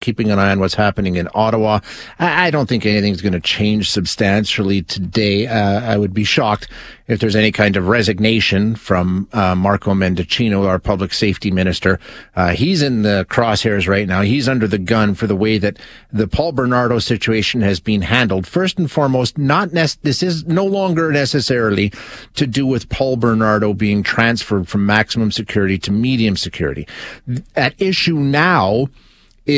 keeping an eye on what's happening in Ottawa. I don't think anything's going to change substantially today. Uh, I would be shocked if there's any kind of resignation from uh, Marco Mendicino, our public safety minister. Uh, he's in the crosshairs right now. He's under the gun for the way that the Paul Bernardo situation has been handled. First and foremost, not nec- this is no longer necessarily to do with Paul Bernardo being transferred from maximum security to medium security. At issue now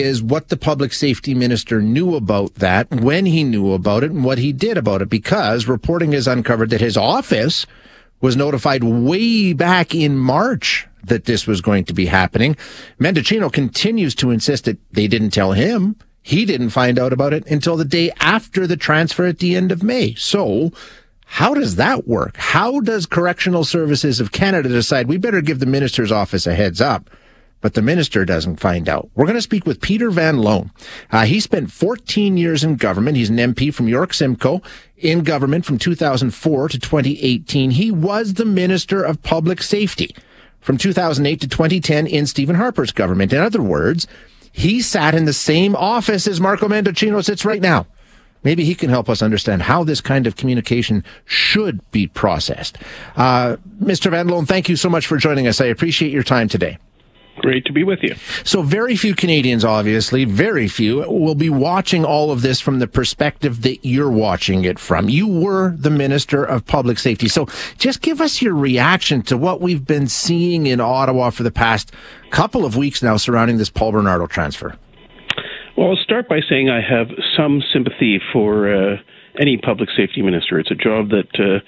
is what the public safety minister knew about that, when he knew about it, and what he did about it, because reporting has uncovered that his office was notified way back in March that this was going to be happening. Mendicino continues to insist that they didn't tell him. He didn't find out about it until the day after the transfer at the end of May. So, how does that work? How does Correctional Services of Canada decide we better give the minister's office a heads up? But the minister doesn't find out. We're going to speak with Peter Van Loan. Uh, he spent 14 years in government. He's an MP from York Simcoe in government from 2004 to 2018. He was the Minister of Public Safety from 2008 to 2010 in Stephen Harper's government. In other words, he sat in the same office as Marco Mendicino sits right now. Maybe he can help us understand how this kind of communication should be processed. Uh, Mr. Van Loan, thank you so much for joining us. I appreciate your time today. Great to be with you. So, very few Canadians, obviously, very few, will be watching all of this from the perspective that you're watching it from. You were the Minister of Public Safety. So, just give us your reaction to what we've been seeing in Ottawa for the past couple of weeks now surrounding this Paul Bernardo transfer. Well, I'll start by saying I have some sympathy for uh, any public safety minister. It's a job that uh,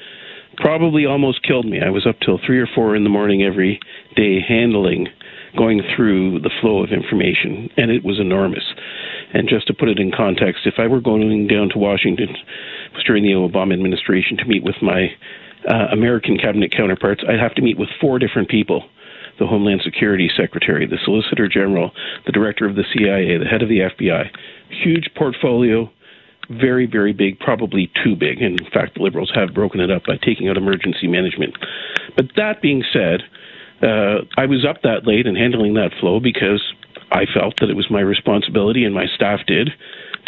probably almost killed me. I was up till three or four in the morning every day handling going through the flow of information, and it was enormous. And just to put it in context, if I were going down to Washington during the Obama administration to meet with my uh, American cabinet counterparts, I'd have to meet with four different people the Homeland Security Secretary, the Solicitor General, the Director of the CIA, the head of the FBI. Huge portfolio, very, very big, probably too big. In fact, the Liberals have broken it up by taking out emergency management. But that being said, uh, I was up that late and handling that flow because I felt that it was my responsibility, and my staff did,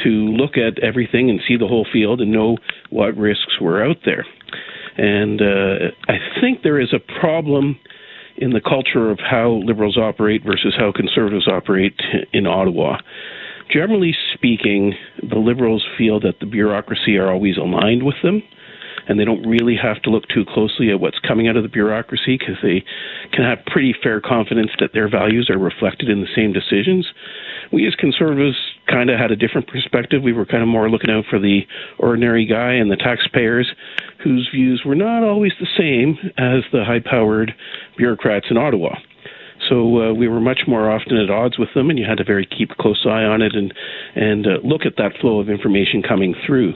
to look at everything and see the whole field and know what risks were out there. And uh, I think there is a problem in the culture of how liberals operate versus how conservatives operate in Ottawa. Generally speaking, the liberals feel that the bureaucracy are always aligned with them and they don't really have to look too closely at what's coming out of the bureaucracy because they can have pretty fair confidence that their values are reflected in the same decisions. We as conservatives kind of had a different perspective. We were kind of more looking out for the ordinary guy and the taxpayers whose views were not always the same as the high powered bureaucrats in Ottawa. So uh, we were much more often at odds with them, and you had to very keep a close eye on it and and uh, look at that flow of information coming through.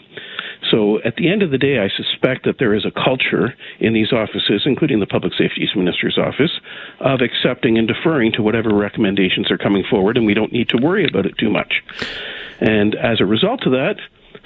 So at the end of the day, I suspect that there is a culture in these offices, including the Public Safety Minister's office, of accepting and deferring to whatever recommendations are coming forward, and we don't need to worry about it too much. And as a result of that,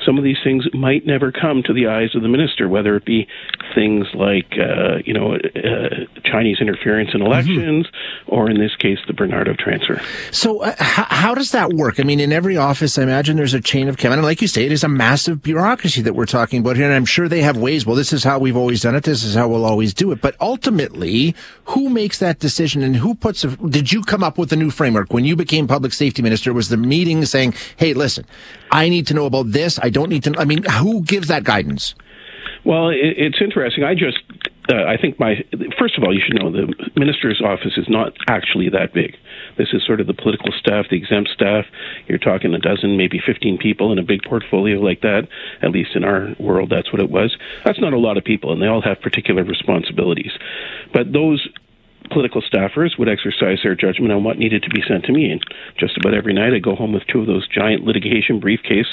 some of these things might never come to the eyes of the minister, whether it be things like, uh, you know, uh, Chinese interference in elections, mm-hmm. or in this case, the Bernardo transfer. So, uh, how, how, does that work? I mean, in every office, I imagine there's a chain of command. And like you say, it is a massive bureaucracy that we're talking about here. And I'm sure they have ways, well, this is how we've always done it. This is how we'll always do it. But ultimately, who makes that decision and who puts a, did you come up with a new framework? When you became public safety minister, was the meeting saying, hey, listen, I need to know about this. I don't need to. I mean, who gives that guidance? Well, it's interesting. I just, uh, I think my first of all, you should know the minister's office is not actually that big. This is sort of the political staff, the exempt staff. You're talking a dozen, maybe 15 people in a big portfolio like that. At least in our world, that's what it was. That's not a lot of people, and they all have particular responsibilities. But those political staffers would exercise their judgment on what needed to be sent to me. And just about every night, I go home with two of those giant litigation briefcase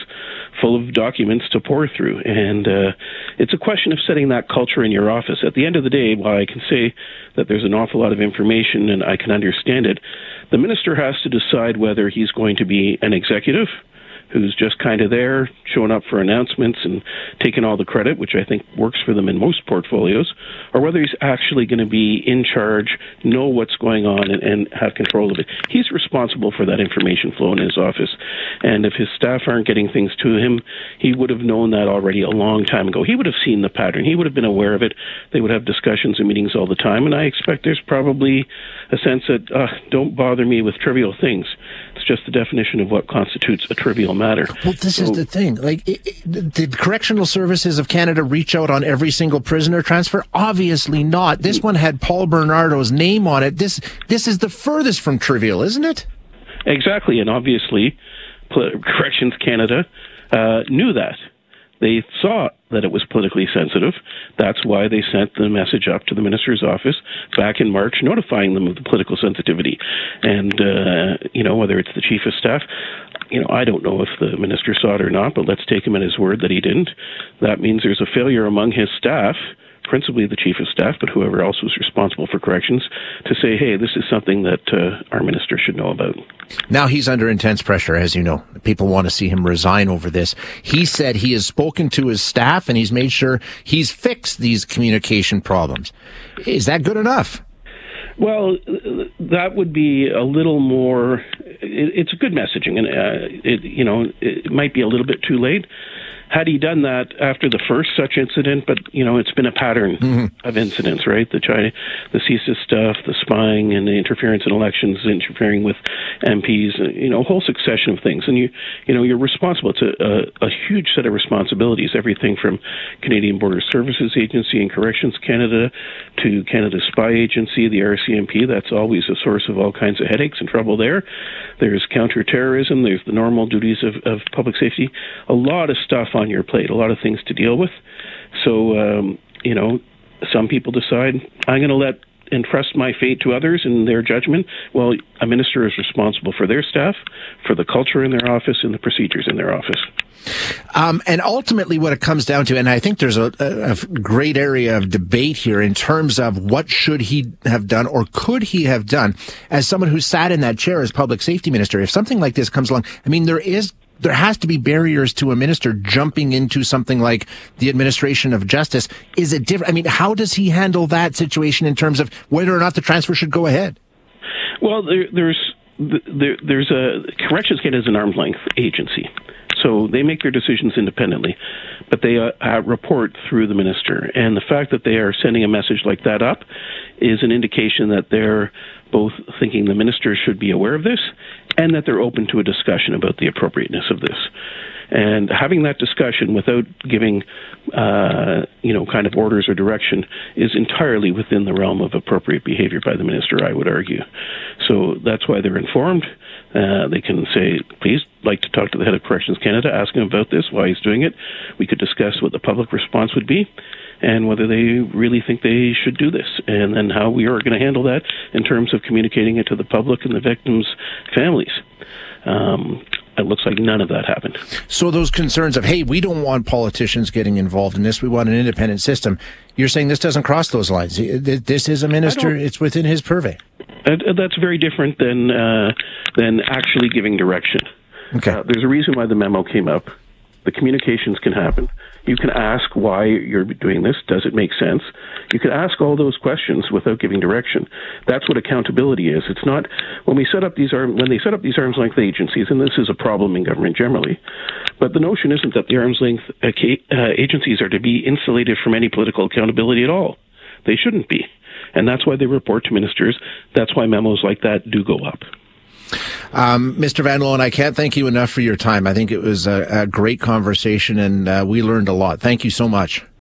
full of documents to pour through. And uh, it's a question of setting that culture in your office. At the end of the day, while I can say that there's an awful lot of information and I can understand it, the minister has to decide whether he's going to be an executive who's just kind of there, showing up for announcements and taking all the credit, which I think works for them in most portfolios, or whether he's actually going to be in charge, know what's going on, and, and have control of it. He's responsible for that information flow in his office. And if his staff aren't getting things to him, he would have known that already a long time ago. He would have seen the pattern. He would have been aware of it. They would have discussions and meetings all the time. And I expect there's probably a sense that, uh, don't bother me with trivial things. It's just the definition of what constitutes a trivial matter. Well, this so, is the thing. Like, it, it, did Correctional Services of Canada reach out on every single prisoner transfer? Obviously not. This one had Paul Bernardo's name on it. This this is the furthest from trivial, isn't it? Exactly, and obviously, Corrections Canada uh, knew that. They saw that it was politically sensitive. That's why they sent the message up to the minister's office back in March, notifying them of the political sensitivity. And, uh, you know, whether it's the chief of staff, you know, I don't know if the minister saw it or not, but let's take him at his word that he didn't. That means there's a failure among his staff principally the chief of staff, but whoever else was responsible for corrections, to say, hey, this is something that uh, our minister should know about. Now he's under intense pressure, as you know. People want to see him resign over this. He said he has spoken to his staff and he's made sure he's fixed these communication problems. Is that good enough? Well, that would be a little more. it's good messaging, and uh, it, you know, it might be a little bit too late had he done that after the first such incident, but you know it's been a pattern mm-hmm. of incidents, right? The China, the CSIS stuff, the spying, and the interference in elections, interfering with MPs, uh, you know, a whole succession of things. And you, you know, you're responsible. It's a, a, a huge set of responsibilities. Everything from Canadian Border Services Agency and Corrections Canada to Canada Spy Agency, the RCMP. That's always a source of all kinds of headaches and trouble there. There's counterterrorism. There's the normal duties of, of public safety. A lot of stuff on your plate, a lot of things to deal with. So, um, you know, some people decide I'm going to let entrust my fate to others and their judgment. Well, a minister is responsible for their staff, for the culture in their office, and the procedures in their office. Um, and ultimately, what it comes down to, and I think there's a, a, great area of debate here in terms of what should he have done or could he have done as someone who sat in that chair as public safety minister. If something like this comes along, I mean, there is there has to be barriers to a minister jumping into something like the administration of justice. Is it different? I mean, how does he handle that situation in terms of whether or not the transfer should go ahead? Well, there, there's there, there's a corrections Canada is an arm's length agency, so they make their decisions independently, but they uh, uh, report through the minister. And the fact that they are sending a message like that up is an indication that they're both thinking the minister should be aware of this and that they're open to a discussion about the appropriateness of this. And having that discussion without giving, uh, you know, kind of orders or direction is entirely within the realm of appropriate behavior by the minister, I would argue. So that's why they're informed. Uh, they can say, please, like to talk to the head of Corrections Canada, ask him about this, why he's doing it. We could discuss what the public response would be and whether they really think they should do this, and then how we are going to handle that in terms of communicating it to the public and the victims' families. Um, it looks like none of that happened. So those concerns of, hey, we don't want politicians getting involved in this. We want an independent system. You're saying this doesn't cross those lines. This is a minister. It's within his purvey. That's very different than uh, than actually giving direction. Okay. Uh, there's a reason why the memo came up. The communications can happen. You can ask why you're doing this. Does it make sense? You can ask all those questions without giving direction. That's what accountability is. It's not when we set up these arm, when they set up these arms length agencies, and this is a problem in government generally. But the notion isn't that the arms length uh, uh agencies are to be insulated from any political accountability at all. They shouldn't be, and that's why they report to ministers. That's why memos like that do go up. Um, Mr. Van Loan, I can't thank you enough for your time. I think it was a, a great conversation and uh, we learned a lot. Thank you so much.